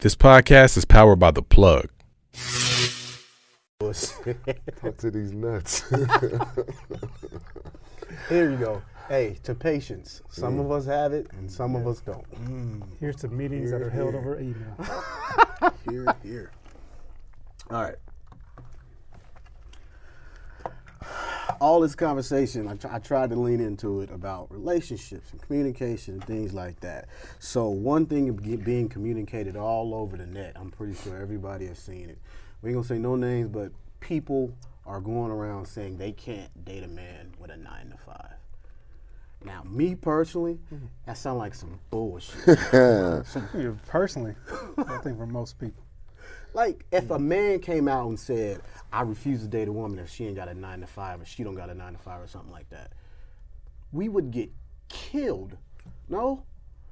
This podcast is powered by The Plug. Talk to these nuts. Here you go. Hey, to patience. Some of us have it and some of us don't. Mm. Here's to meetings that are held over email. here, here. All right. All this conversation, I, tr- I tried to lean into it about relationships and communication and things like that. So, one thing being communicated all over the net, I'm pretty sure everybody has seen it. We ain't gonna say no names, but people are going around saying they can't date a man with a nine to five. Now, me personally, mm-hmm. that sounds like some bullshit. Personally, I think for most people. Like if a man came out and said, "I refuse to date a woman if she ain't got a nine to five or she don't got a nine to five or something like that," we would get killed. No,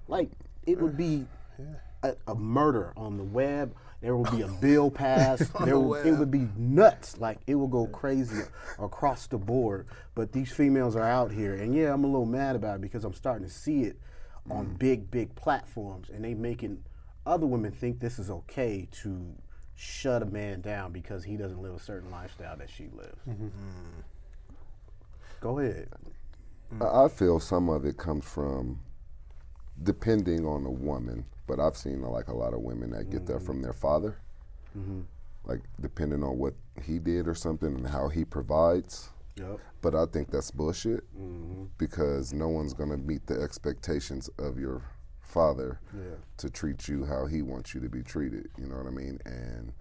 like it would be a, a murder on the web. There would be a bill passed. there it would be nuts. Like it would go crazy across the board. But these females are out here, and yeah, I'm a little mad about it because I'm starting to see it on big, big platforms, and they making other women think this is okay to shut a man down because he doesn't live a certain lifestyle that she lives. Mm-hmm. Go ahead. I I feel some of it comes from depending on the woman, but I've seen like a lot of women that get that from their father. Mm-hmm. Like depending on what he did or something and how he provides. Yep. But I think that's bullshit mm-hmm. because no one's gonna meet the expectations of your father Yeah. to treat you how he wants you to be treated. You know what I mean? And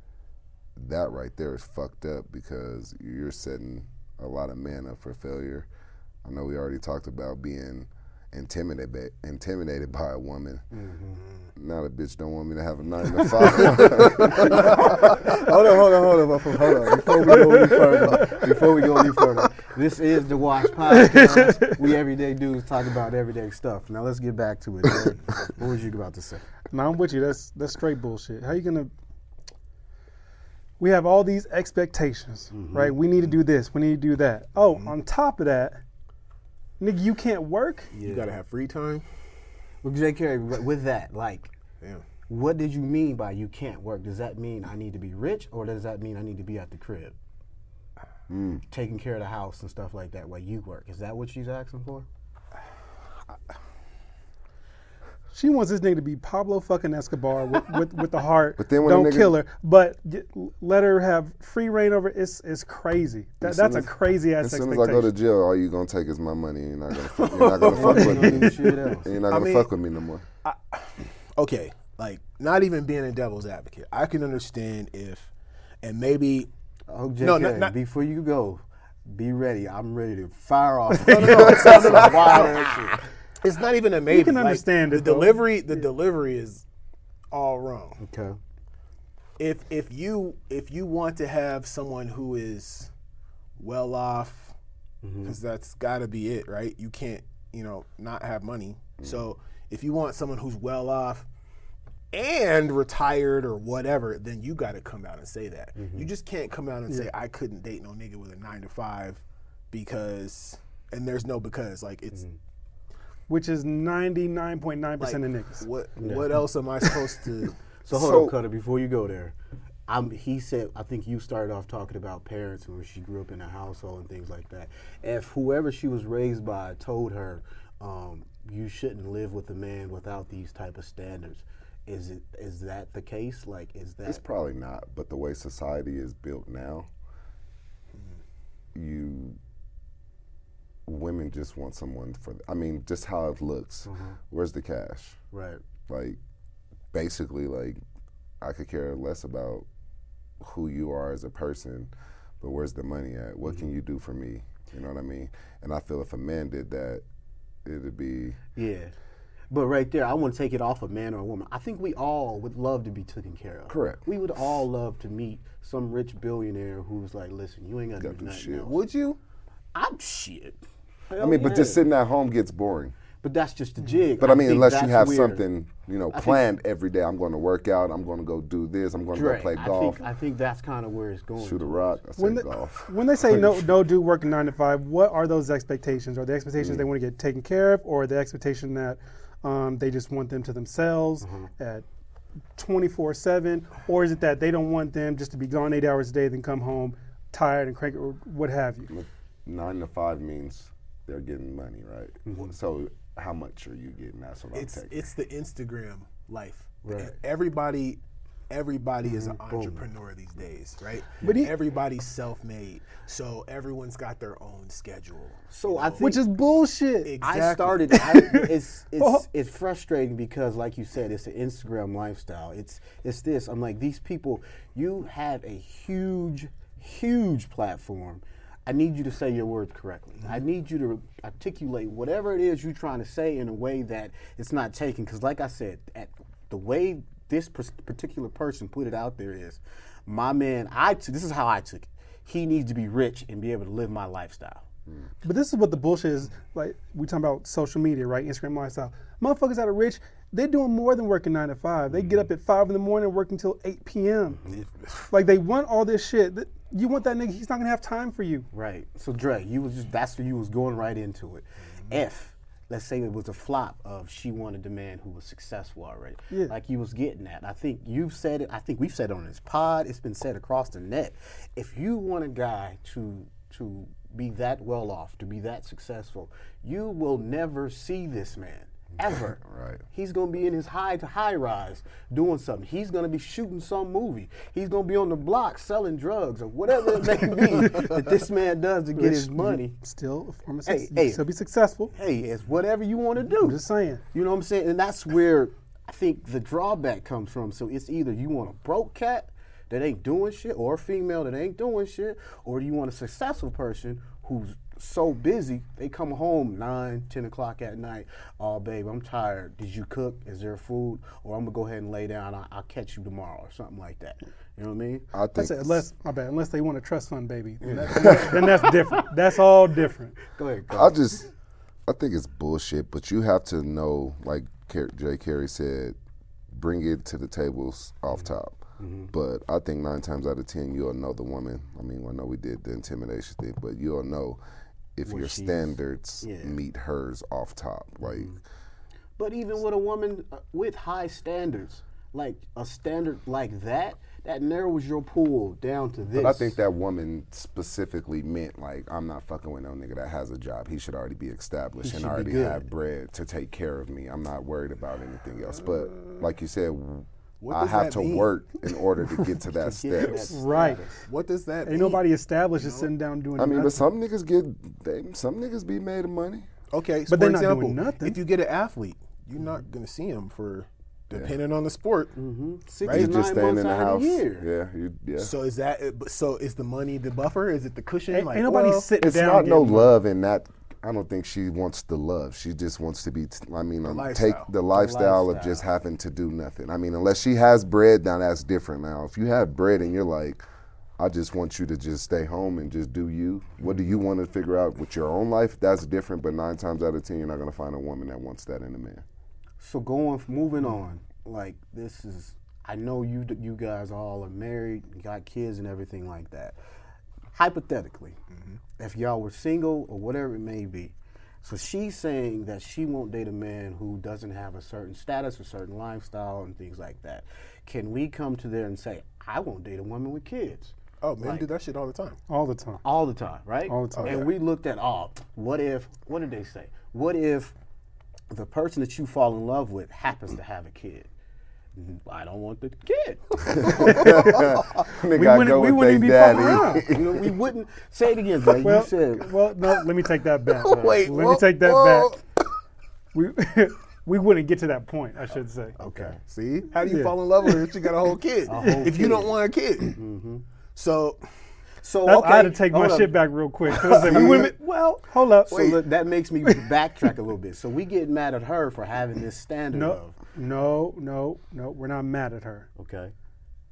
that right there is fucked up because you're setting a lot of men up for failure. I know we already talked about being intimidated by, intimidated by a woman. Mm-hmm. Now the bitch don't want me to have a nine to five. hold on, hold on, hold on, hold on. Before we go any further, before we go any further, this is the Wash Podcast. we everyday dudes talk about everyday stuff. Now let's get back to it. What was you about to say? No, I'm with you. That's that's straight bullshit. How you gonna? We have all these expectations, mm-hmm. right? We need to do this. We need to do that. Oh, mm-hmm. on top of that, nigga, you can't work. Yeah. You gotta have free time. Well, J. Carey, with with that, like, Damn. what did you mean by you can't work? Does that mean I need to be rich, or does that mean I need to be at the crib, Mm. taking care of the house and stuff like that while you work? Is that what she's asking for? She wants this nigga to be Pablo fucking Escobar with, with, with the heart. But then when don't nigga- kill her, but get, let her have free reign over. It's it's crazy. That, As that's a crazy ass as soon as. I go to jail, all you gonna take is my money. You're not gonna, fuck, you're not gonna fuck with me. Shit. You're not gonna mean- fuck with me no more. Okay, like not even being a devil's advocate. I can understand if, and maybe. Oh, JK, No, not- not- before you go, be ready. I'm ready to fire off. No, no, no. It's. It's not even a maybe. You can Like, understand the though. delivery. The delivery is all wrong. Okay. If if you if you want to have someone who is well off, mm-hmm. because that's got to be it, right? You can't you know not have money. Mm. So if you want someone who's well off and retired or whatever, then you got to come out and say that. You just can't come out and say I couldn't date no nigga with a nine to five because and there's no because like it's which is ninety nine point nine percent of niggas. what what else am I supposed to? So hold So- on, Cutter, before you go there. I'm, he said, I think you started off talking about parents and where she grew up in a household and things like that. If whoever she was raised by told her, um, you shouldn't live with a man without these type of standards, is it is that the case? Like, is that It's probably not, but the way society is built now, you women just want someone for. I mean, just how it looks. Mm-hmm. Where's the cash? right? Like, basically, like I could care less about who you are as a person, but where's the money at? What can mm-hmm. you do for me? You know what I mean? And I feel if a man did that, it'd be Yeah. But right there, I want to take it off a man or a woman. I think we all would love to be taken care of. Correct. We would all love to meet some rich billionaire who's like, listen, you ain't got to Gotta do do nothing shit. else. Would you? I'm shit. I mean, but just sitting at home gets boring. But that's just the jig. But I mean, think unless you have where- something, you know, planned every day. I'm going to work out. I'm going to go do this. I'm going to go Dre, play I golf, think, I think that's kind of where it's going. shoot a to. rock. I say when, the- golf. when they say no, no dude working nine to five, what are those expectations? Are the expectations Mm. they want to get taken care of, or the expectation that um, they just want them to themselves Mm-hmm. at 24 7? Or is it that they don't want them just to be gone eight hours a day, then come home tired and cranky, or what have you? Nine to five means they're getting money, right? So how much are you getting? That's what it's I'm taking. it's the Instagram life. Right. Everybody everybody is an mm-hmm. entrepreneur these days, right? But he- everybody's self-made, so everyone's got their own schedule. So I think Which is bullshit. Exactly. I started. I, it's it's it's frustrating because, like you said, it's an Instagram lifestyle. It's it's this. I'm like these people. You have a huge, huge platform. I need you to say your words correctly. Mm-hmm. I need you to articulate whatever it is you're trying to say in a way that it's not taken. Because, like I said, at the way this particular person put it out there is, my man. I t- this is how I took it. He needs to be rich and be able to live my lifestyle. Mm. But this is what the bullshit is. Like we talking about social media, right? Instagram lifestyle. Motherfuckers that are rich, they're doing more than working nine to five. They get mm. up at five in the morning, and work until eight p.m. Mm-hmm. Like they want all this shit. You want that nigga? He's not gonna have time for you. Right. So Dre, you was just that's where you was going right into it. Mm-hmm. If let's say it was a flop of she wanted a man who was successful already, Yeah. like you was getting at. I think you've said it. I think we've said it on this pod. It's been said across the net. If you want a guy to to be that well off, to be that successful, you will never see this man ever. Right. He's gonna be in his high to high rise doing something. He's gonna be shooting some movie. He's gonna be on the block selling drugs or whatever it may be that this man does to get his money. Still a form of Hey, hey. Still be successful. Hey, it's whatever you want to I'm do. just saying. You know what I'm saying? And that's where I think the drawback comes from. So it's either you want a broke cat that ain't doing shit, or a female that ain't doing shit, or you want a successful person who's so busy they come home 9 10 o'clock at night oh babe i'm tired did you cook is there food or i'm gonna go ahead and lay down I- i'll catch you tomorrow or something like that you know what i mean I think That's it. Unless my bad. Unless they want a trust fund baby, then, that- then that- then that's different. That's all different. go ahead go. I just, I think it's bullshit. But you have to know, like Car- Jay Carey said, bring it to the tables off mm-hmm. top. Mm-hmm. But I think nine times out of ten, you'll know the woman. I mean, I know we did the intimidation thing, but you'll know if your standards yeah. meet hers off top. Like, But even with a woman uh, with high standards, like a standard like that, that narrows your pool down to this. but I think that woman specifically meant like, I'm not fucking with no nigga that has a job. He should already be established He and already have bread to take care of me. I'm not worried about anything else. But like you said. What I have that to mean? work in order to get to that get to that steps. Right. What does that Ain't mean? nobody established is sitting down doing I mean, nothing. but some niggas get, they, some niggas be made of money. Okay, so But for they're not doing example, nothing. if you get an athlete, you're not gonna see him for depending on the sport. Mm-hmm. Six Right? to nine just staying months in the out of house. the year. Yeah, you, yeah. So is that so? Is the money the buffer? Is it the cushion? ain't, like, ain't nobody well, sitting it's down. not no getting- love in that. I don't think she wants the love. She just wants to be. T- I mean, um, take lifestyle. the lifestyle, of just having to do nothing. I mean, unless she has bread, now that's different. Now, if you have bread and you're like, I just want you to just stay home and just do you. What do you want to figure out with your own life? That's different. But nine times out of ten, you're not gonna find a woman that wants that in a man. So going, moving on, like this is. I know you, you guys all are married, you got kids and everything like that. Hypothetically, if y'all were single or whatever it may be, so she's saying that she won't date a man who doesn't have a certain status, a certain lifestyle, and things like that. Can we come to there and say, I won't date a woman with kids? Oh, men do that shit all the time. all the time. all the time, right? All the time. And oh, we looked at, oh, what if? What did they say? What if the person that you fall in love with happens to have a kid? Mm, I don't want the kid. We wouldn't- we wouldn't they even be fucking daddy. around. you know, we wouldn't say it again, Dre. Well, you said well, no. Let me take that back. Wait, let whoa, me take that whoa. back. We we wouldn't get to that point. I should say. okay. See, how do you Yeah. fall in love with her if you got a whole kid? whole if you don't want a kid, so So That's, okay, I had to take my hold up. shit back real quick. I like, we be- well, hold up. So look, that makes me backtrack a little bit. So we get mad at her for having this standard no, of no, no, no. We're not mad at her. okay,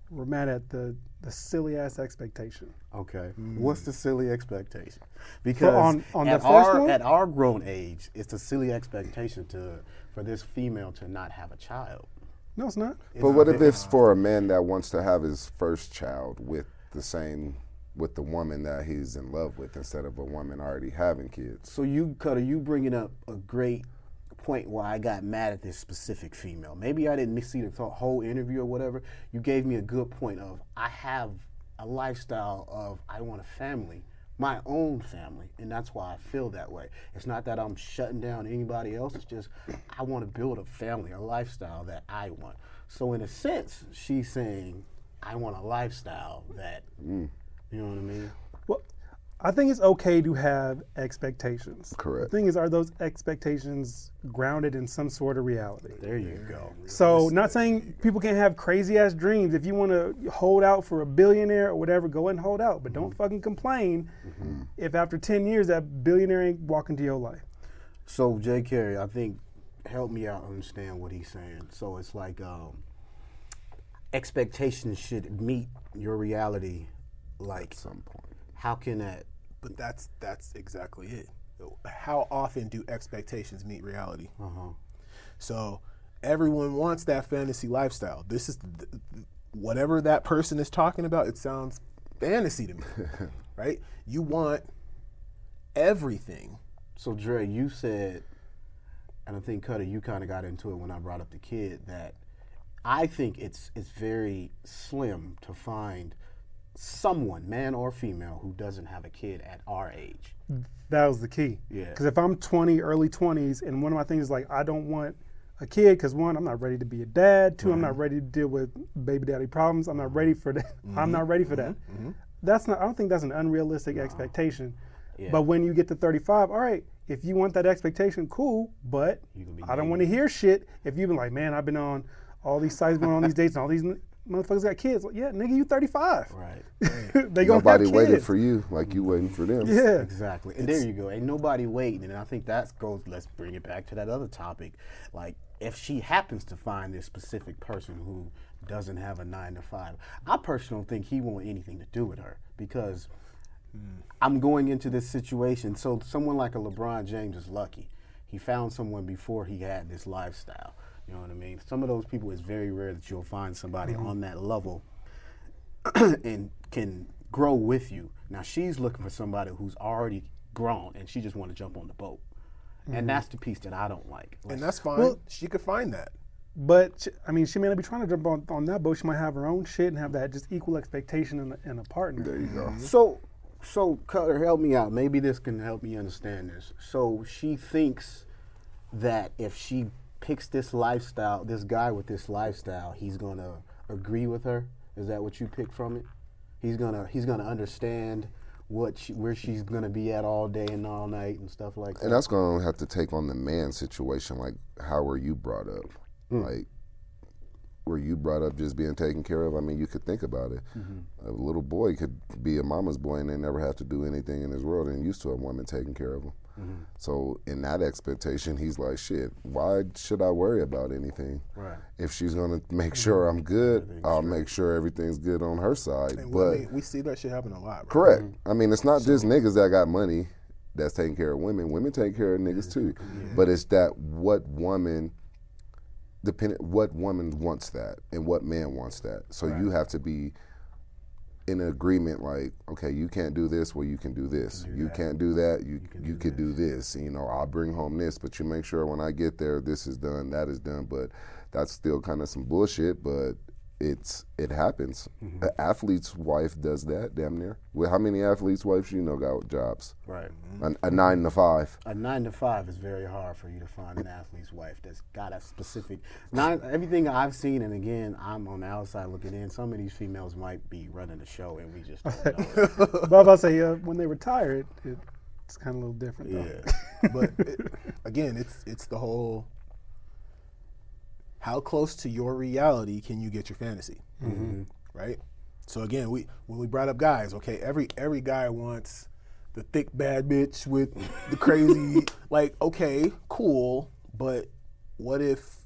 We're mad at the the silly ass expectation. Okay. Mm. What's the silly expectation? Because on- on the at, first our, one? at our grown age, it's a silly expectation to for this female to not have a child. No, it's not. But what if it's for a man that wants to have his first child with the same with the woman that he's in love with instead of a woman already having kids? So you, Cutter, you bringing up a great point where I got mad at this specific female. Maybe I didn't see the whole interview or whatever. You gave me a good point of I have a lifestyle of I want a family, my own family, and that's why I feel that way. It's not that I'm shutting down anybody else. It's just I want to build a family, a lifestyle that I want. So in a sense, she's saying I want a lifestyle that mm. you know what I mean. I think it's okay to have expectations. Correct. The thing is, are those expectations grounded in some sort of reality? There you go. So, not saying people can't have crazy ass dreams. If you want to hold out for a billionaire or whatever, go ahead and hold out. But don't fucking complain if after 10 years that billionaire ain't walking into your life. So Jay Carey, I think help me out understand what he's saying. So it's like um, expectations should meet your reality. Like some point. how can that? But that's that's exactly it. How often do expectations meet reality? Uh-huh. So everyone wants that fantasy lifestyle. This is th- th- whatever that person is talking about. It sounds fantasy to me, right? You want everything. So Dre, you said, and I think Cutter, you kind of got into it when I brought up the kid that I think it's it's very slim to find someone, man or female, who doesn't have a kid at our age. That was the key. Yeah. Because if I'm 20, early 20s, and one of my things is like, I don't want a kid because one, I'm not ready to be a dad. 2 I'm not ready to deal with baby daddy problems. I'm not ready for that. I'm not mm-hmm. ready for that. Mm-hmm. Mm-hmm. That's not. I don't think that's an unrealistic expectation. Yeah. But when you get to 35, all right, if you want that expectation, cool. But You can be I don't want to hear shit if you've been like, man, I've been on all these sites, going on these dates, and all these motherfuckers got kids. Like, yeah, nigga, you 35. Right. they gonna Nobody have waited kids. for you like you waiting for them. Yeah. Exactly. And there you go. Ain't nobody waiting. And I think that goes, let's bring it back to that other topic. Like, if she happens to find this specific person who doesn't have a nine to five, I personally don't think he want anything to do with her because I'm going into this situation. So, someone like a LeBron James is lucky. He found someone before he had this lifestyle. You know what I mean? Some of those people, it's very rare that you'll find somebody mm-hmm. on that level and can grow with you. Now she's looking for somebody who's already grown and she just want to jump on the boat. And mm-hmm. that's the piece that I don't like. And that's fine. Well- she could find that. But sh- I mean, she may not be trying to jump on, on that boat. She might have her own shit and have that just equal expectation in a, in a partner. There you go. Mm-hmm. So so Cutter, help me out. Maybe this can help me understand this. So she thinks that if she picks this lifestyle, this guy with this lifestyle, he's gonna agree with her. Is that what you pick from it? He's gonna he's gonna understand what she, where she's gonna be at all day and all night and stuff like that. And that's to have to take on the man situation. Like, how were you brought up? Hmm. Like, were you brought up just being taken care of? I mean, you could think about it. Mm-hmm. A little boy could be a mama's boy and they never have to do anything in his world and used to a woman taking care of him. Mm-hmm. So, in that expectation, he's like, shit, why should I worry about anything? Right. If she's going to make sure mm-hmm. I'm good, I'll make sure everything's good on her side. And but we, we see that shit happen a lot. Right? Correct. Mm-hmm. I mean, it's not just niggas that got money that's taking care of women. Women take care of niggas too. But it's that what woman dependent what woman wants that and what man wants that. So you have to be in agreement like, okay, you can't do this, well you can do this. You can't do that, you you, could do this. You know, I'll bring home this, but you make sure when I get there this is done, that is done. But that's still kind of some bullshit, but it's it happens. An athlete's wife does that, damn near. Well, how many athletes' wives you know got jobs? Right. A, a nine to five. A nine to five is very hard for you to find an athlete's wife that's got a specific. Not everything I've seen, and again, I'm on the outside looking in. Some of these females might be running the show, and we just don't know. But I say, uh, when they retire, it, it's kind of a little different. Though. yeah. but it, again, it's it's the whole. How close to your reality can you get your fantasy? Mm-hmm. Right. So again, we when we brought up guys, okay, every every guy wants the thick bad bitch with the crazy. like, okay, cool, but what if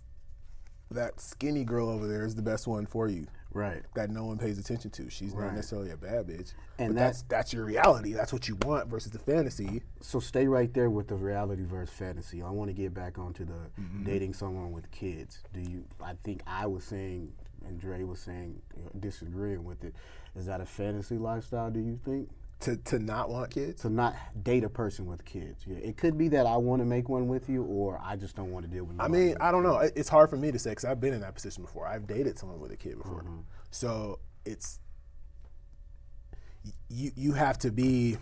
that skinny girl over there is the best one for you? Right. That no one pays attention to. She's Right. not necessarily a bad bitch, And but that's that's your reality. That's what you want versus the fantasy. So stay right there with the reality versus fantasy. I want to get back onto the Mm-hmm. dating someone with kids. Do you? I think I was saying, and Dre was saying, disagreeing with it. Is that a fantasy lifestyle? Do you think? To to not want kids. to not date a person with kids. Yeah, it could be that I want to make one with you, or I just don't want to deal with. I mean, I don't know. It- It's hard for me to say because I've been in that position before. I've dated someone with a kid before, Mm-hmm. so it's you. You have to be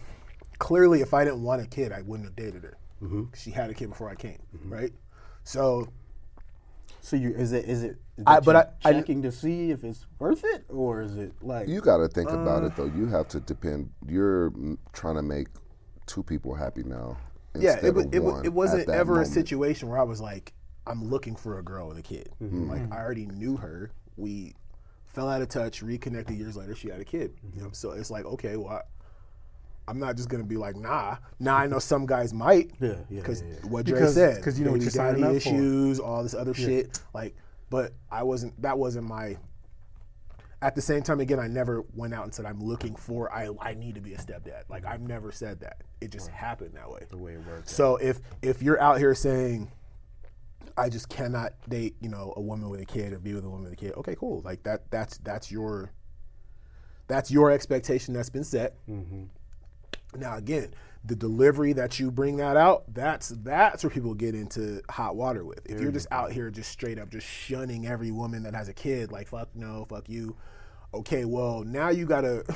clearly. If I didn't want a kid, I wouldn't have dated her. Mm-hmm. She had a kid before I came, right? So So you is it is it? Is I- but you I- I- checking to see if it's worth it, or is it like You got to think about Uh. it though. You have to depend. You're trying to make two people happy now. yeah, instead it, wa- it, it wasn't ever moment. a situation where I was like, I'm looking for a girl with a kid. Mm-hmm. Like I already knew her. We fell out of touch, reconnected years later. She had a kid. You know, so it's like, okay, well, I, I'm not just gonna be like, nah. Now I know some guys might. Yeah, yeah, Because yeah, yeah. what Dre said, Because- you know what you're signing up for. issues, all this other shit. Like, but I wasn't. That wasn't my. At the same time, again, I never went out and said I'm looking for. I I need to be a stepdad. Like I've never said that. It just happened that way. the way it works? So if if you're out here saying, I just cannot date, you know, a woman with a kid or be with a woman with a kid, okay, cool. Like that that's that's your that's your expectation that's been set. Mm-hmm. Now again, the delivery that you bring that out, that's that's where people get into hot water with. If you're just out here just straight up just shunning every woman that has a kid, like fuck no, fuck you. Okay, well now you gotta.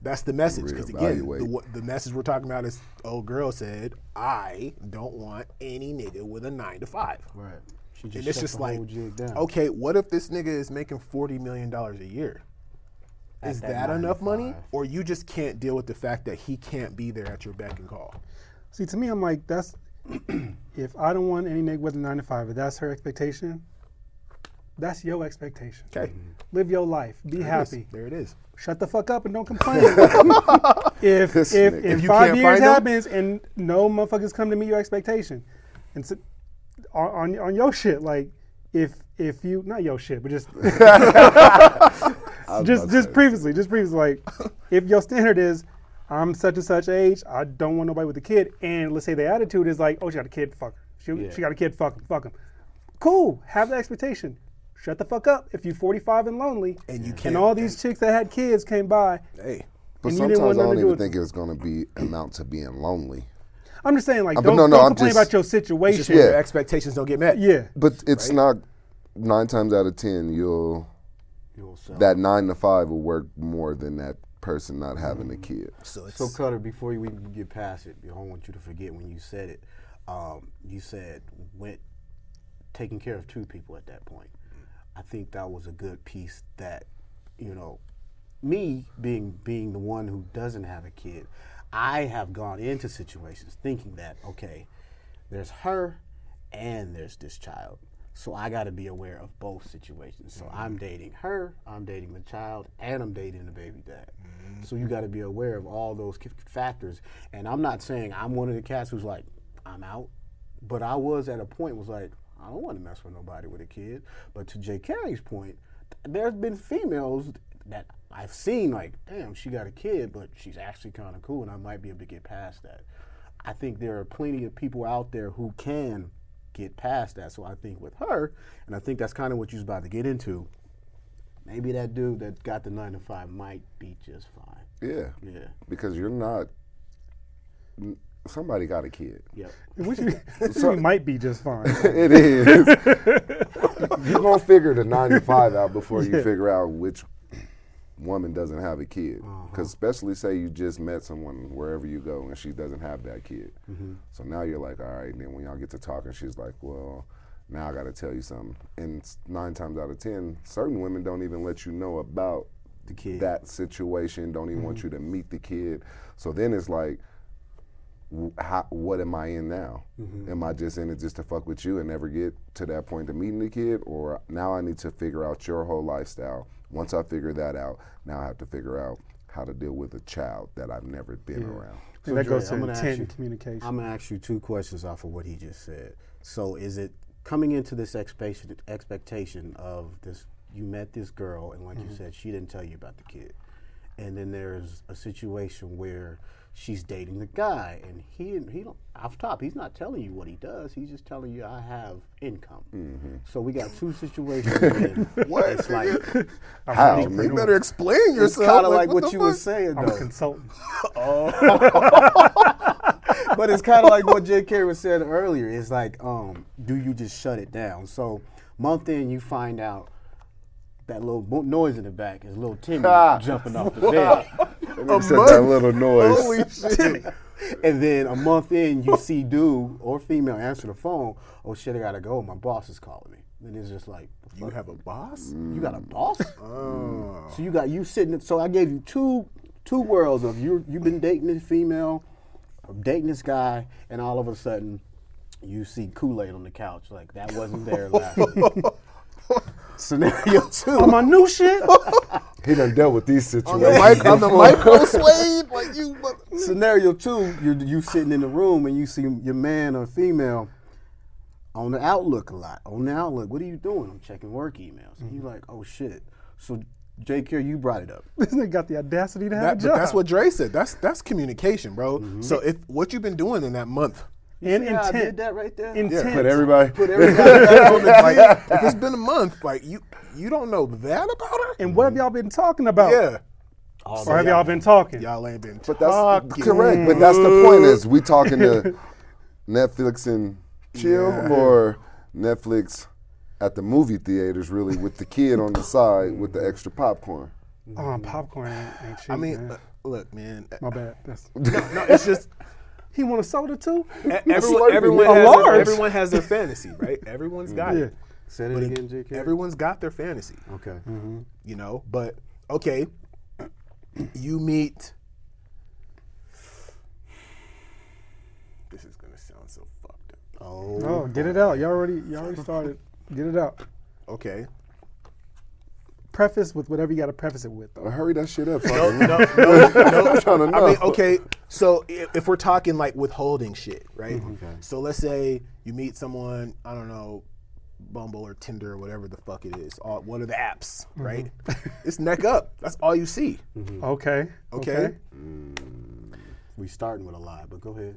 That's the message because again, the, the message we're talking about is old girl said, "I don't want any nigga with a nine to five. right. She just And it's just like, whole jig down. okay, what if this nigga is making forty million dollars a year? At Is that that, enough money, or you just can't deal with the fact that he can't be there at your beck and call? See, to me, I'm like, that's if I don't want any nigga with a nine to five, if that's her expectation, that's your expectation. Okay, mm-hmm. Live your life. Be happy. there it is. Shut the fuck up and don't complain. if if, if If five years find 'em- happens and no motherfuckers come to meet your expectation, and so, on, on on your shit, like if if you not your shit, but just I was just just say, previously, just previously, like if your standard is I'm such and such age, I don't want nobody with a kid, and let's say the attitude is like, oh, she got a kid, fuck her. She, Yeah. she got a kid, fuck him, fuck him. Cool, have the expectation. Shut the fuck up if you're 45 and lonely, And you can't- all these chicks that had kids came by. Hey, But and you didn't sometimes I don't to do even with think it's going to be amount to being lonely. I'm just saying, like, Uh, don't, no, no, don't I'm complain just- about your it's just situation. when Yeah. your expectations don't get met. yeah. But it's not nine times out of ten you'll You'll sell. That nine to five will work more than that person not having a kid. So it's So Cutter, before we get past it, I don't want you to forget when you said it. Um, you said went taking care of two people at that point. I think that was a good piece that, you know, me being being the one who doesn't have a kid, I have gone into situations thinking that okay, there's her and there's this child. So I got to be aware of both situations. So I'm mm-hmm. dating her, I'm dating the child, and I'm dating the baby dad. Mm-hmm. So you got to be aware of all those factors. And I'm not saying I'm one of the cats who's like, I'm out. But I was at a point was like, I don't want to mess with nobody with a kid. But to Jay Carey's point, there's been females that I've seen like, damn, she got a kid, but she's actually kind of cool, and I might be able to get past that. I think there are plenty of people out there who can get past that. So I think with her, and I think that's kind of what you was about to get into. Maybe that dude that got the nine to five might be just fine. Yeah, Yeah. because you're not. n- Somebody got a kid. Yep. Which you, which might be just fine. it is. You're gonna figure the 95 out before you figure out which woman doesn't have a kid. Because uh-huh. especially say you just met someone wherever you go and she doesn't have that kid. Mm-hmm. So now you're like, all right. And then when y'all get to talking, she's like, well, now I got to tell you something. And nine times out of ten, certain women don't even let you know about The kid. that situation. Don't even want mm-hmm. you to meet the kid. So then it's like how, what am I in now? Mm-hmm. Am I just in it just to fuck with you and never get to that point of meeting the kid? Or now I need to figure out your whole lifestyle. Once I figure that out, now I have to figure out how to deal with a child that I've never been around. And that Dre, goes to I'm gonna ask intent you- and communication. I'm gonna ask you two questions off of what he just said. So, is it coming into this expectation expectation of this? You met this girl, and like Mm-hmm. you said, she didn't tell you about the kid, and then there's a situation where she's dating the guy, and he he off top he's not telling you what he does. He's just telling you I have income. So we got two situations. and What? It's like How? You better explain it's yourself. kind of like, what, the you were saying I'm a though. consultant. but it's kind of like what J. K. was saying earlier. It's like, um, do you just shut it down? So month in, you find out that little noise in the back is little Timmy jumping off the bed. Said that little noise. Holy shit. and then a month in, you see dude or female answer the phone. Oh shit, I gotta go. My boss is calling me. And it's just like, You have a boss? you got a mm. boss? Oh. So you got you sitting. So I gave you two two worlds of you. You've been dating this female, or dating this guy, and all of a sudden, you see Kool Aid on the couch. Like that wasn't there last week. Scenario two. On my new shit. He done dealt with these On the, situations. mic, on the micro suede? Like you. mother- Scenario two. You're you sitting in the room and you see your man or female on the Outlook a lot. On the Outlook, what are you doing? I'm checking work emails. And you're like, oh shit. So J. K. you brought it up. this nigga got the audacity to have That, a but job. that's what Dre said. That's that's communication, bro. So if what you've been doing in that month, and See how I intent. did that right there. Intent. Put everybody. Put everybody back on the like if it's been a month, like you you don't know that about her. and what have y'all been talking about? Yeah, Or have y'all been talking? y'all ain't been. But that's talking. correct. But that's the point is we talking to Netflix and chill or Netflix at the movie theaters really with the kid on the side with the extra popcorn. Oh, popcorn ain't, ain't cheap. I mean, man. uh, look, man. my bad. That's, No, it's just he want a soda too? e- everyone. Everyone A has, large. their, everyone has their fantasy, right? Everyone's got Yeah. it. Say that again, J. K. Everyone's got their fantasy, Okay. Mm-hmm. you know. But okay, you meet. This is gonna sound so fucked up. Oh. No, get it out. Y'all already, y'all already started. Get it out. Okay. Preface with whatever you got to preface it with. Though. Uh, hurry that shit up. No, fucker. no, no, I'm trying to know. I mean, okay, so if, if we're talking like withholding shit, right? Mm-hmm. Okay. So let's say you meet someone, I don't know, Bumble or Tinder or whatever the fuck it is, all, one of the apps, Mm-hmm. right? it's neck up. That's all you see. Okay. Okay. We starting with a lie, but go ahead.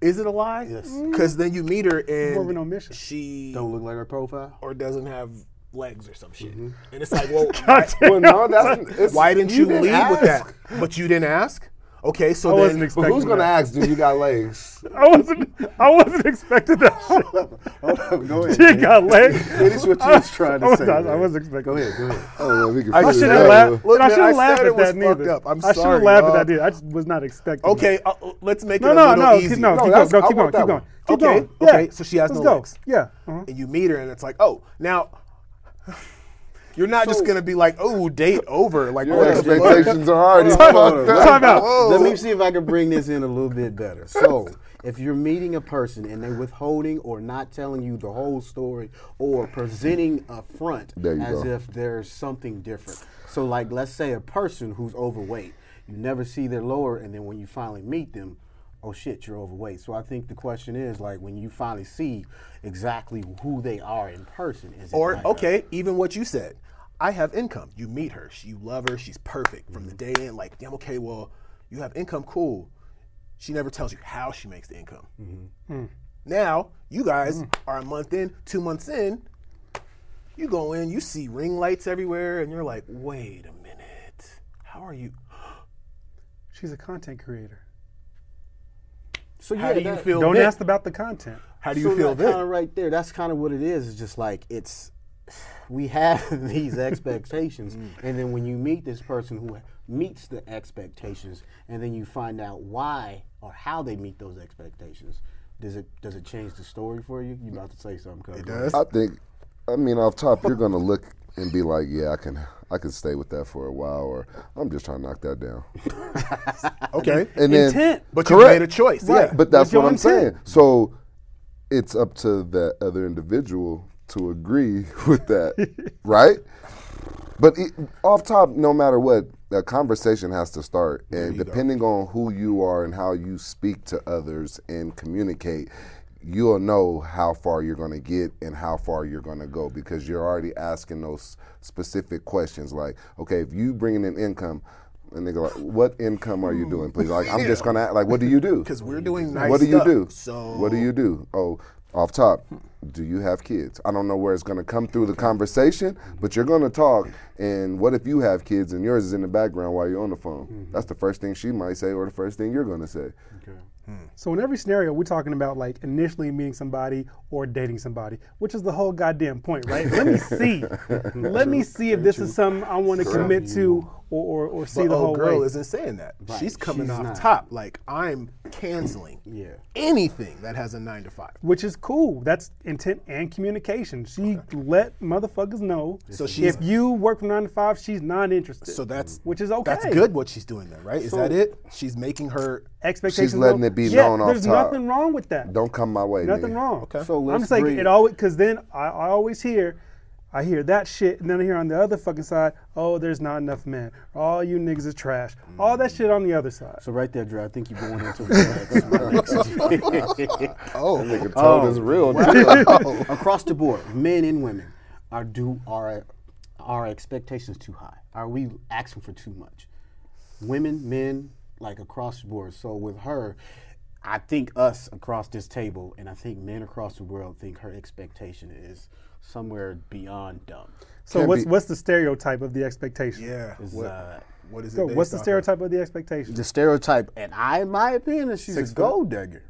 Is it a lie? Yes. Because then you meet her More of an and omission. she Don't look like her profile. or doesn't have legs or some shit, Mm-hmm. and it's like, well, why, well, no, that's it's, why didn't you, didn't lead with ask. that? But you didn't ask. Okay, so I then wasn't But expecting. who's gonna that. ask? Do you got legs? I wasn't. I wasn't expecting that shit. Hold up, go ahead. She got legs. Finish what you was trying to I was, say. I, I man. was expecting. Go ahead, go ahead. Oh, well, I I should have laughed. Look, I should have laughed at that neither. up. I'm sorry. I should have laughed at that. Dude. I just was not expecting. Okay, uh, let's make it No, a no, little no. easy. No, No, keep that's- going. Keep going. Keep going. Keep Okay, going. Yeah. okay, so she has no legs. Yeah. uh-huh. and you meet her, and it's like, oh, now you're not just gonna be like, oh, date over. Like, Your oh, the fuck? expectations are already fucked up. Time out. Let me see if I can bring this in a little bit better. So, if you're meeting a person and they're withholding or not telling you the whole story or presenting a front as go. if there's something different. So, like, let's say a person who's overweight, you never see their lower, and then when you finally meet them, oh shit, you're overweight. So, I think the question is like, when you finally see exactly who they are in person, is it Or like a- okay, even what you said. I have income. You meet her. She, you love her. She's perfect from the mm-hmm. day in. Like, damn, okay, well, you have income. Cool. She never tells you how she makes the income. Mm-hmm. Hmm. Now, you guys hmm. are a month in, two months in. You go in, you see ring lights everywhere, and you're like, wait a minute. How are you? She's a content creator. So How yeah, do you that- feel? Don't then? ask about the content. How do so you feel that kind of right there, that's kind of what it is. It's just like it's we have these expectations, Mm. and then when you meet this person who meets the expectations, and then you find out why or how they meet those expectations, does it does it change the story for you? You about to say something? Cuz. It does. I think, I mean, off top, you're gonna look and be like, yeah, I can, I can stay with that for a while, or I'm just trying to knock that down. Okay. And then, Intent. But you correct. made a choice. Right. Yeah. But that's what I'm intent. saying. So it's up to that other individual to agree with that, right? But it, off top, no matter what, a conversation has to start, and depending on who you are and how you speak to others and communicate, you'll know how far you're going to get and how far you're going to go because you're already asking those specific questions. Like, okay, if you bringing in income, And nigga, like, what income are you hmm. doing, please? Like, I'm just gonna act like, what do you do? Because we're doing nice what do you stuff, do? So what do you do? Oh, off top, hmm. do you have kids? I don't know where it's gonna come through the conversation, but you're gonna talk. And what if you have kids and yours is in the background while you're on the phone? Hmm. That's the first thing she might say, or the first thing you're gonna say. So in every scenario, we're talking about like initially meeting somebody or dating somebody, which is the whole goddamn point, right? Let me see. Let me see if this is something I want to commit to or, or, or see But the old whole girl way. isn't saying that. She's coming she's off not. top. Like I'm canceling Yeah. anything that has a nine to five. which is cool. That's intent and communication. She let motherfuckers know. So she if you work from nine to five, she's not interested. So that's which is okay. That's good. What she's doing there, right? Is that it? She's making her. Expectations. She's letting go- it be yeah, known off There's nothing wrong with that. Don't come my way, Nothing nigga. wrong. Okay. So I'm let's just like it always because then I, I always hear, I hear that shit, and then I hear on the other fucking side, oh, there's not enough men. All you niggas is trash. All that shit on the other side. So right there, Dre, I think you're going into the Oh, Nigga oh. told us real deal. across the board, men and women, are do are our expectations too high? Are we asking for too much? Women, men, like across the board. So with her, I think us across this table, and I think men across the world think her expectation is somewhere beyond dumb. So Can't what's be- what's the stereotype of the expectation? yeah. Is, What, uh, what is it? So what's the off of? stereotype of the expectation? the stereotype, and I, in my opinion, is she's Six a gold digger.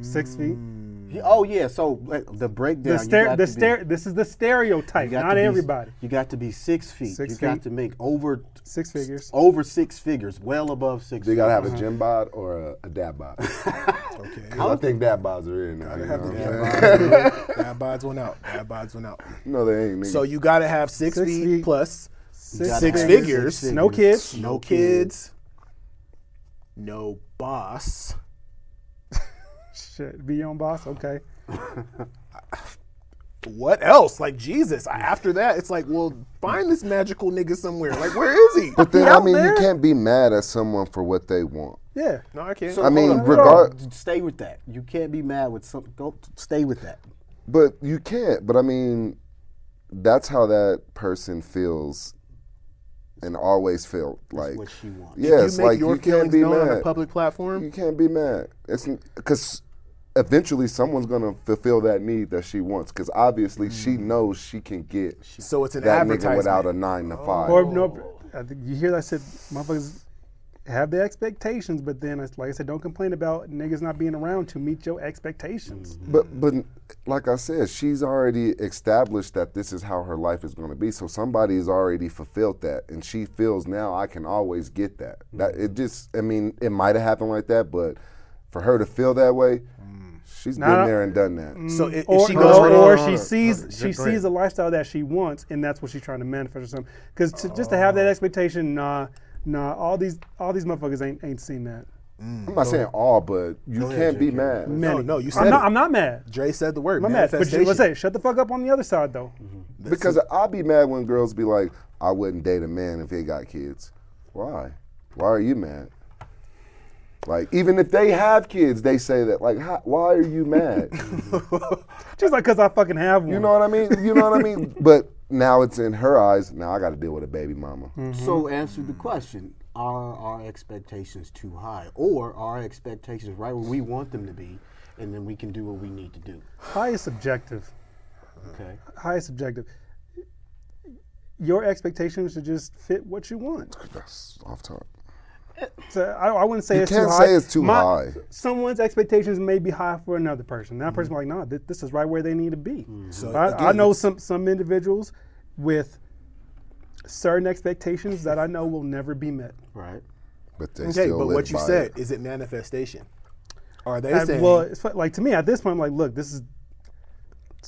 Six feet. He- oh yeah, so like, the breakdown. The you stere- the to be- This is the stereotype, not be- everybody. You got to be six feet. Six you feet. got to make over Six figures. over six figures, well above six. You gotta have figures. a gym bod or a, a dad bod. Okay. 'Cause I think dad bods are in now. You know, Have what the I'm dad saying? bods. Dad bods went out. Dad bods went out. no, they ain't. Nigga. So you got to have six, Six feet, feet. plus Six, six have figures. six No kids. no kids, no boss. Shit, be your own boss. Okay. What else? Like Jesus. After that, it's like, well, find this magical nigga somewhere. Like, where is he? But then, He I mean, there. you can't be mad at someone for what they want. Yeah. no, I can't. So, I mean, regard- Stay with that. You can't be mad with some. Go stay with that. But you can't. But I mean, that's how that person feels, and always felt like. what she wants. Yes, you make like your you can't be known on a mad. public platform. You can't be mad. It's because eventually someone's gonna fulfill that need that she wants. Because obviously she mm. knows she can get So it's an that nigga without a nine to five. Or no, I think you hear that shit. Motherfuckers have their expectations, but then, like I said, don't complain about niggas not being around to meet your expectations. Mm-hmm. But but like I said, she's already established that this is how her life is going to be. So somebody has already fulfilled that, and she feels now I can always get that. That mm. it just, I mean, it might have happened like that, but for her to feel that way, mm. She's Nah. been there and done that. Mm. So if, if Or, she goes for or the, she sees she Go sees a lifestyle that she wants, and that's what she's trying to manifest or something. Because to, just to have that oh. expectation, nah, nah, all these all these motherfuckers ain't ain't seen that. Mm. I'm not saying all, but you can't be mad. Many. no, you I'm said not, it. I'm not mad. Dre said the word I'm mad. But manifestation. let's say, shut the fuck up on the other side though. Mm-hmm. Because I'll be mad when girls be like, I wouldn't date a man if he got kids. Why? Why are you mad? Like, even if they have kids, they say that. Like, how, why are you mad? Just like because I fucking have one. you know what I mean? You know what I mean? But now it's in her eyes. Now I got to deal with a baby mama. Mm-hmm. So answer the question: Are our expectations too high, or are our expectations right where we want them to be, and then we can do what we need to do? High is subjective. Okay. High is subjective. Your expectations should just fit what you want. That's off top. So I, I wouldn't say You it's can't too high. say it's too high. Someone's expectations may be high for another person. That person like, no, th- this is right where they need to be. Mm. So I, I know some some individuals with certain expectations that I know will never be met. Right. But they Okay, still but live what you by said it. is it manifestation? Are they And, saying? well, it's like to me at this point, I'm like, look, this is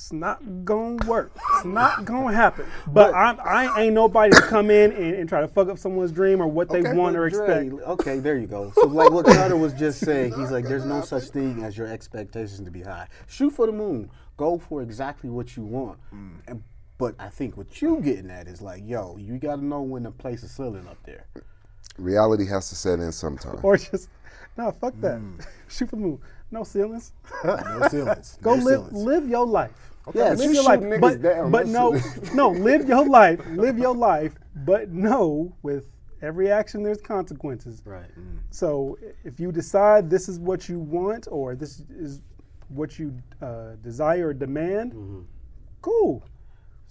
it's not gonna work. It's not gonna happen. But I'm, I ain't nobody to come in and, and try to fuck up someone's dream or what they Okay, want but or Dre, expect. Okay, there you go. So like what Carter was just saying, he's like, there's no such thing as your expectations to be high. Shoot for the moon. Go for exactly what you want. Mm. And, but I think what you getting at is like, yo, you got to know when to place a ceiling up there. Reality has to set in sometime. Or just no, fuck that. Mm. Shoot for the moon. No ceilings. no ceilings. Go no live ceilings. live your life. Yeah, live you your life. But, down, but no no, live your life. Live your life, but no with every action there's consequences. Right. So if you decide this is what you want or this is what you uh, desire or demand, cool.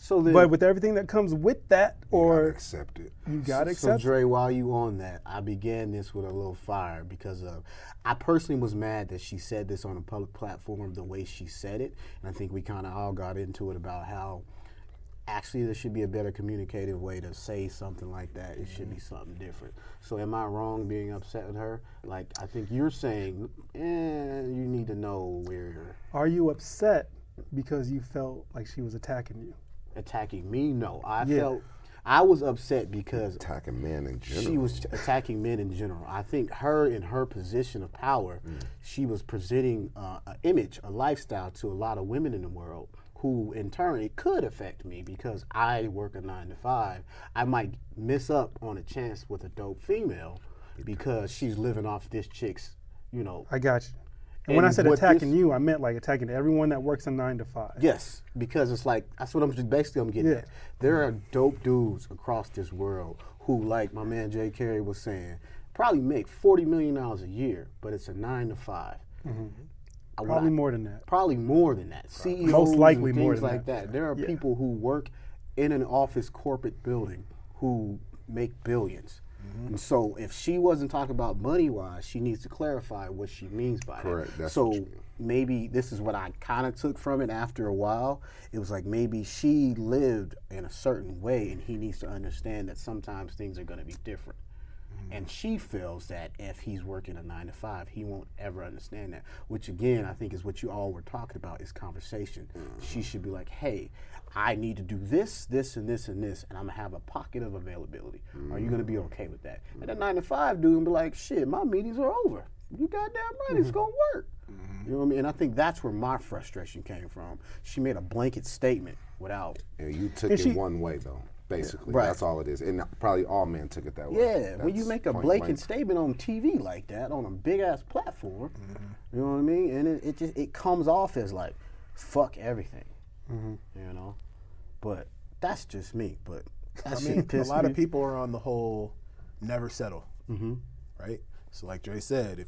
So then, But with everything that comes with that, Or accept it. you gotta So accept. it. Dre, while you on that, I began this with a little fire because of I personally was mad that she said this on a public platform the way she said it, and I think we kind of all got into it about how actually there should be a better communicative way to say something like that. It should be something different. So am I wrong being upset with her? Like I think you're saying, eh, you need to know where Are you upset because you felt like she was attacking you? Attacking me. No, I Yeah. felt I was upset because Attacking men in general. she was attacking men in general. I think her in her position of power, she was presenting uh, an image, a lifestyle to a lot of women in the world. Who in turn it could affect me because I work a nine to five. I might miss up on a chance with a dope female because she's living off this chick's, you know. I got you. And, when I said attacking this- you, I meant like attacking everyone that works a nine to five. Yes, because it's like that's what I'm just basically I'm getting Yeah. at. There are dope dudes across this world who, like my man Jay Carey was saying, probably make forty million dollars a year, but it's a nine to 5 Mm-hmm. Probably I- more than that. Probably more than that. CEOs Most likely and more things than like that. that. There are Yeah. people who work in an office corporate building who make 1000000000s Mm-hmm. And so if she wasn't talking about money wise, she needs to clarify what she means by it. Correct. that. That's so what you mean. maybe this is what I kind of took from it after a while. It was like maybe she lived in a certain way and he needs to understand that sometimes things are going to be different. Mm-hmm. And she feels that if he's working a nine to five, he won't ever understand that. Which again, I think is what you all were talking about is conversation. Mm-hmm. She should be like, "Hey, I need to do this, this, and this, and this, and I'm gonna have a pocket of availability. Are you gonna be okay with that?" And the nine to five dude will be like, "Shit, my meetings are over. You goddamn right, it's gonna work." You know what I mean? And I think that's where my frustration came from. She made a blanket statement without And you took And it she- one way though. Basically, Right. that's all it is. And probably all men took it that way. Yeah, when you make a point blatant blank. statement on TV like that, on a big ass platform, Mm-hmm. you know what I mean, and it, it just it comes off as like, fuck everything, Mm-hmm. you know. But that's just me. But that I mean, a lot me. of people are on the whole never settle, Mm-hmm. right? So, like Dre said, if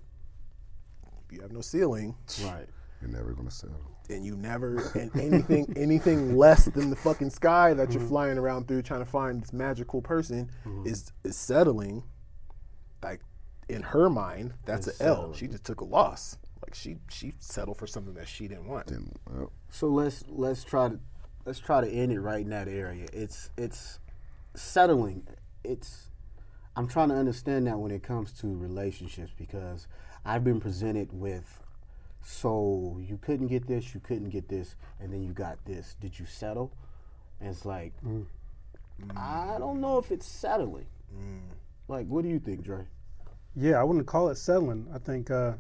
you have no ceiling Right. You're never gonna settle. And you never and anything anything less than the fucking sky that Mm-hmm. you're flying around through trying to find this magical person Mm-hmm. is is settling. Like in her mind, that's an L. She just took a loss. Like she she settled for something that she didn't want. And well, So let's let's try to let's try to end it right in that area. It's it's settling. It's I'm trying to understand that when it comes to relationships because I've been presented with so you couldn't get this, you couldn't get this, and then you got this. Did you settle? And it's like mm. I don't know if it's settling. Mm. Like, what do you think, Dre? Yeah, I wouldn't call it settling. I think uh,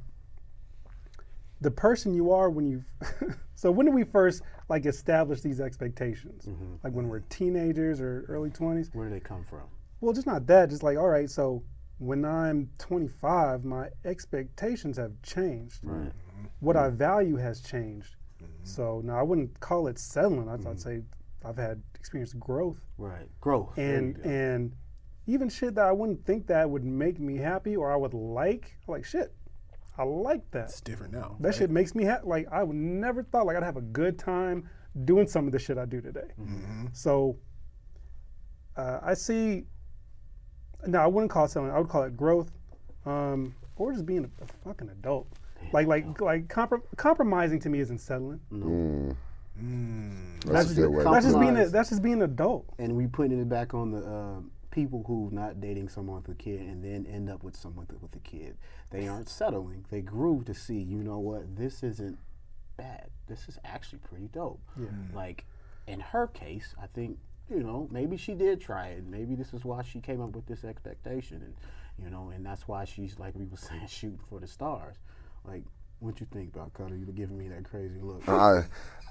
the person you are when you. so when do we first like establish these expectations? Mm-hmm. Like when we're teenagers or early twenties. Where do they come from? Well, just not that. Just like all right. So when I'm 25, my expectations have changed. Right. What I value has changed. So now I wouldn't call it settling. I'd, I'd say I've had experienced growth Right. Growth. And and even shit that I wouldn't think that would make me happy or I would like. Like shit, I like that. It's different now. That shit makes me happy. Like I would never thought like I'd have a good time doing some of the shit I do today. So uh, I see. No, I wouldn't call it selling. I would call it growth, um, or just being a, a fucking adult. Like like like comprom- compromising to me isn't settling. Mm. Mm. that's a good. That's just being a, Compromise. that's just being an adult. and we putting it back on the uh, people who not dating someone with a kid and then end up with someone th- with a kid. They aren't settling. They grew to see, you know what, this isn't bad. This is actually pretty dope. Mm. Like in her case, I think you know maybe she did try it. Maybe this is why she came up with this expectation, and you know, and that's why she's like we were saying, shooting for the stars. Like, what you think about Cuther? You were giving me that crazy look. I,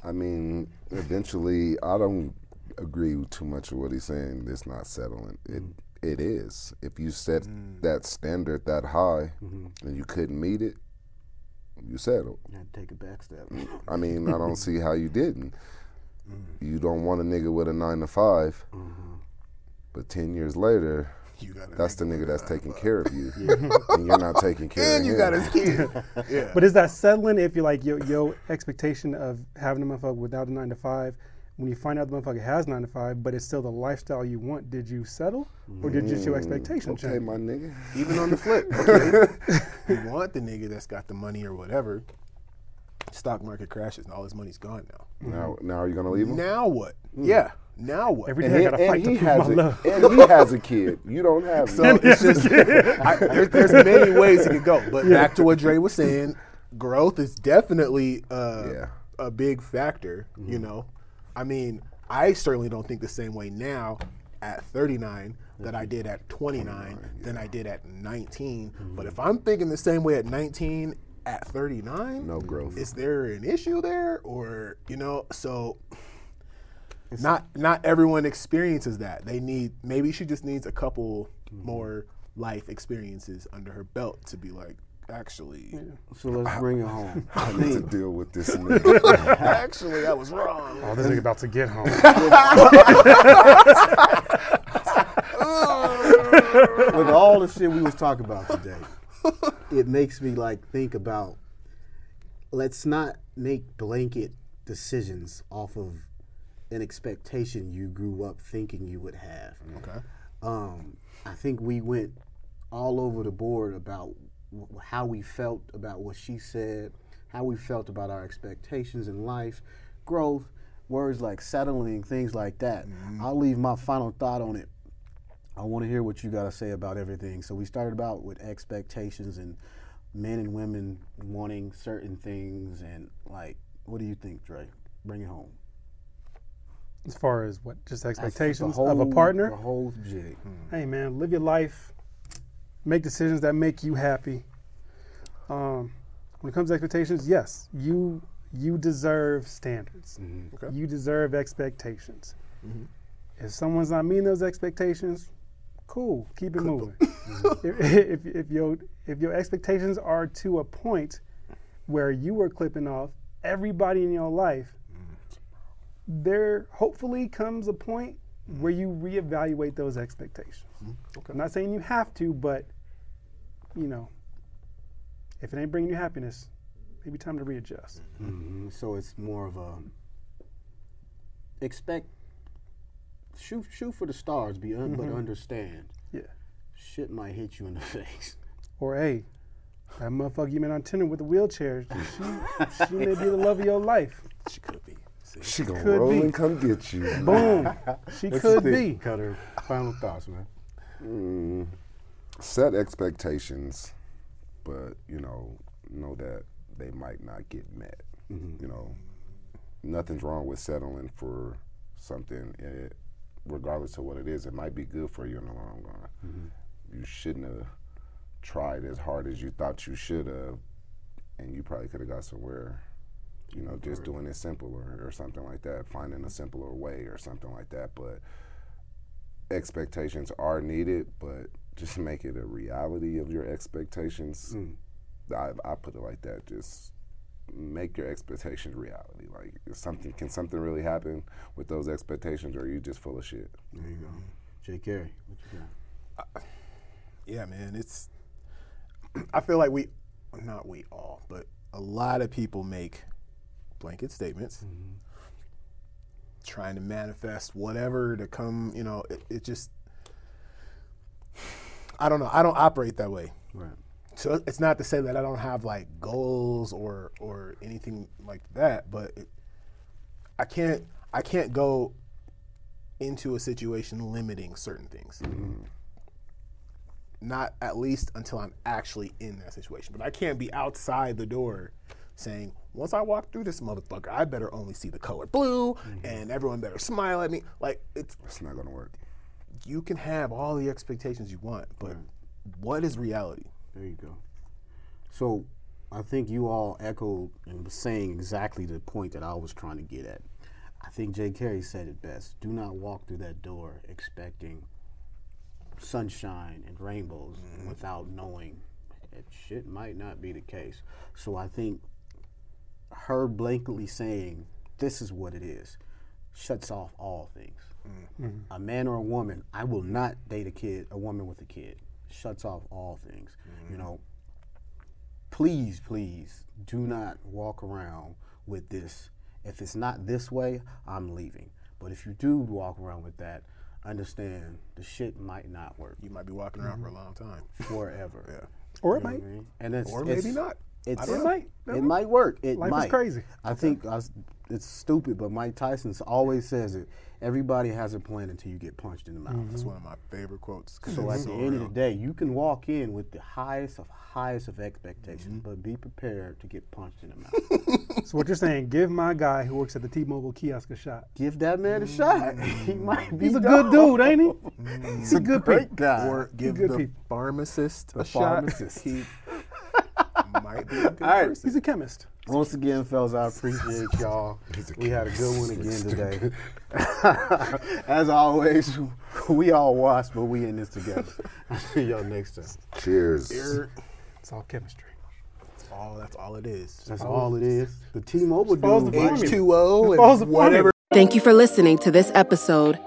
I mean, eventually, I don't agree with too much of what he's saying. It's not settling. It mm. it is. If you set mm. that standard that high mm-hmm. and you couldn't meet it, you settled. You had to take a back step. I mean, I don't see how you didn't. Mm. You don't want a nigga with a nine to 5 mm-hmm. but ten years later, You got That's the nigga nigga that's taking care of you, and you're not taking care of him. and of you him. got his kid. yeah. But is that settling if you're like your your expectation of having a motherfucker without a nine to five? When you find out the motherfucker has nine to five, but it's still the lifestyle you want, did you settle, or did just your mm. expectation okay, change? my nigga. Even on the flip, okay, you want the nigga that's got the money or whatever. Stock market crashes and all his money's gone now. Now, now are you gonna leave him? Now what? Mm. Yeah. Now what? Every And he, I gotta fight to prove my has a, love. and he has a kid. You don't have So none. it's just I, there's, there's many ways it could go. But back to what Dre was saying, growth is definitely uh, Yeah. a big factor. You know, I mean, I certainly don't think the same way now at 39 that I did at 29 than I did at 19. But if I'm thinking the same way at 19 at 39, No growth. Is there an issue there, or you know? So not not everyone experiences that. They need maybe she just needs a couple mm-hmm. more life experiences under her belt to be like, actually, So let's bring it home. I need to deal with this nigga. actually, I was wrong. Oh, this nigga about to get home. with all the shit we was talking about today, it makes me like think about let's not make blanket decisions off of an expectation you grew up thinking you would have. Okay. Um, I think we went all over the board about w- how we felt about what she said, how we felt about our expectations in life, growth, words like settling, things like that. I'll leave my final thought on it. I want to hear what you got to say about everything. So we started about with expectations and men and women wanting certain things and like, what do you think, Dre? Bring it home. As far as what, just The expectations of a partner? The whole jig. Hmm. hey man, live your life, make decisions that make you happy. Um, when it comes to expectations, yes, you you deserve standards. Mm-hmm. Okay. You deserve expectations. Mm-hmm. If someone's not meeting those expectations, cool, keep it moving. Mm-hmm. if, if, if your if your expectations are to a point where you were clipping off everybody in your life, there hopefully comes a point where you reevaluate those expectations. I'm not saying you have to, but you know, if it ain't bringing you happiness, maybe time to readjust. Mhm. So it's more of a expect shoot shoot for the stars, be un, but understand Yeah. shit might hit you in the face. Or hey, that motherfucker you met on Tinder with the wheelchair, she, she may be the love of your life. She could be. See? She gonna Could roll be. and come get you. Boom. She could be. Cuther Final thoughts, man. Mm, set expectations, but you know, know that they might not get met. You know, nothing's wrong with settling for something, eh, regardless of what it is. It might be good for you in the long run. You shouldn't have tried as hard as you thought you should have, and you probably could have got somewhere. You know, just doing it simpler or something like that, finding a simpler way or something like that. But expectations are needed, but just make it a reality of your expectations. Hmm. I, I put it like that. Just make your expectations reality. Like, if something can something really happen with those expectations, or are you just full of shit? There you go. Jay Carey, what you got? Yeah, man. It's. I feel like we, not we all, but a lot of people make blanket statements, mm-hmm. trying to manifest whatever to come. You know, it, it just. I don't know. I don't operate that way. Right. So it's not to say that I don't have like goals or or anything like that, but it, I can't I can't go into a situation limiting certain things. Mm-hmm. Not at least until I'm actually in that situation. But I can't be outside the door saying, once I walk through this motherfucker, I better only see the color blue mm-hmm. and everyone better smile at me. Like it's It's not gonna work. you can have all the expectations you want, but what is reality? There you go. So I think you all echoed and was saying exactly the point that I was trying to get at. I think Jay Carey said it best. Do not walk through that door expecting sunshine and rainbows mm-hmm. without knowing that shit might not be the case. So I think her blankly saying this is what it is shuts off all things. Mm-hmm. A man or a woman, I will not date a kid, a woman with a kid. Shuts off all things. You mm-hmm. know, please, please do not walk around with this. If it's not this way, I'm leaving. But if you do walk around with that, understand the shit might not work You might be walking around for a mm-hmm. long time. forever. Yeah. Or it You know might. what I mean? And it's, Or it's- maybe not. It's, It know. might. It might work. It Life is crazy. I think I s- it's stupid, but Mike Tyson always says it. Everybody has a plan until you get punched in the mouth. That's mm-hmm. one of my favorite quotes. So it's at the so end real. of the day, you can walk in with the highest of highest of expectations, mm-hmm. but be prepared to get punched in the mouth. So what you're saying? Give my guy who works at the T-Mobile kiosk a shot. Give that man a mm. shot. He might be. He's a good dude, ain't he? Mm. He's a good Great people. guy. or give good the people. pharmacist The a shot. pharmacist. He might be a good All right. person. He's a chemist. Once again, fellas, I appreciate y'all. We had a good one again today. As always, we all watch, but we in this together. See y'all next time. Cheers. It's all chemistry. all that's all it is. That's all it is. The T-Mobile follows dude. the formula. H2O follows the and whatever. Thank you for listening to this episode.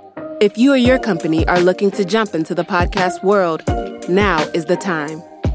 If you or your company are looking to jump into the podcast world, now is the time.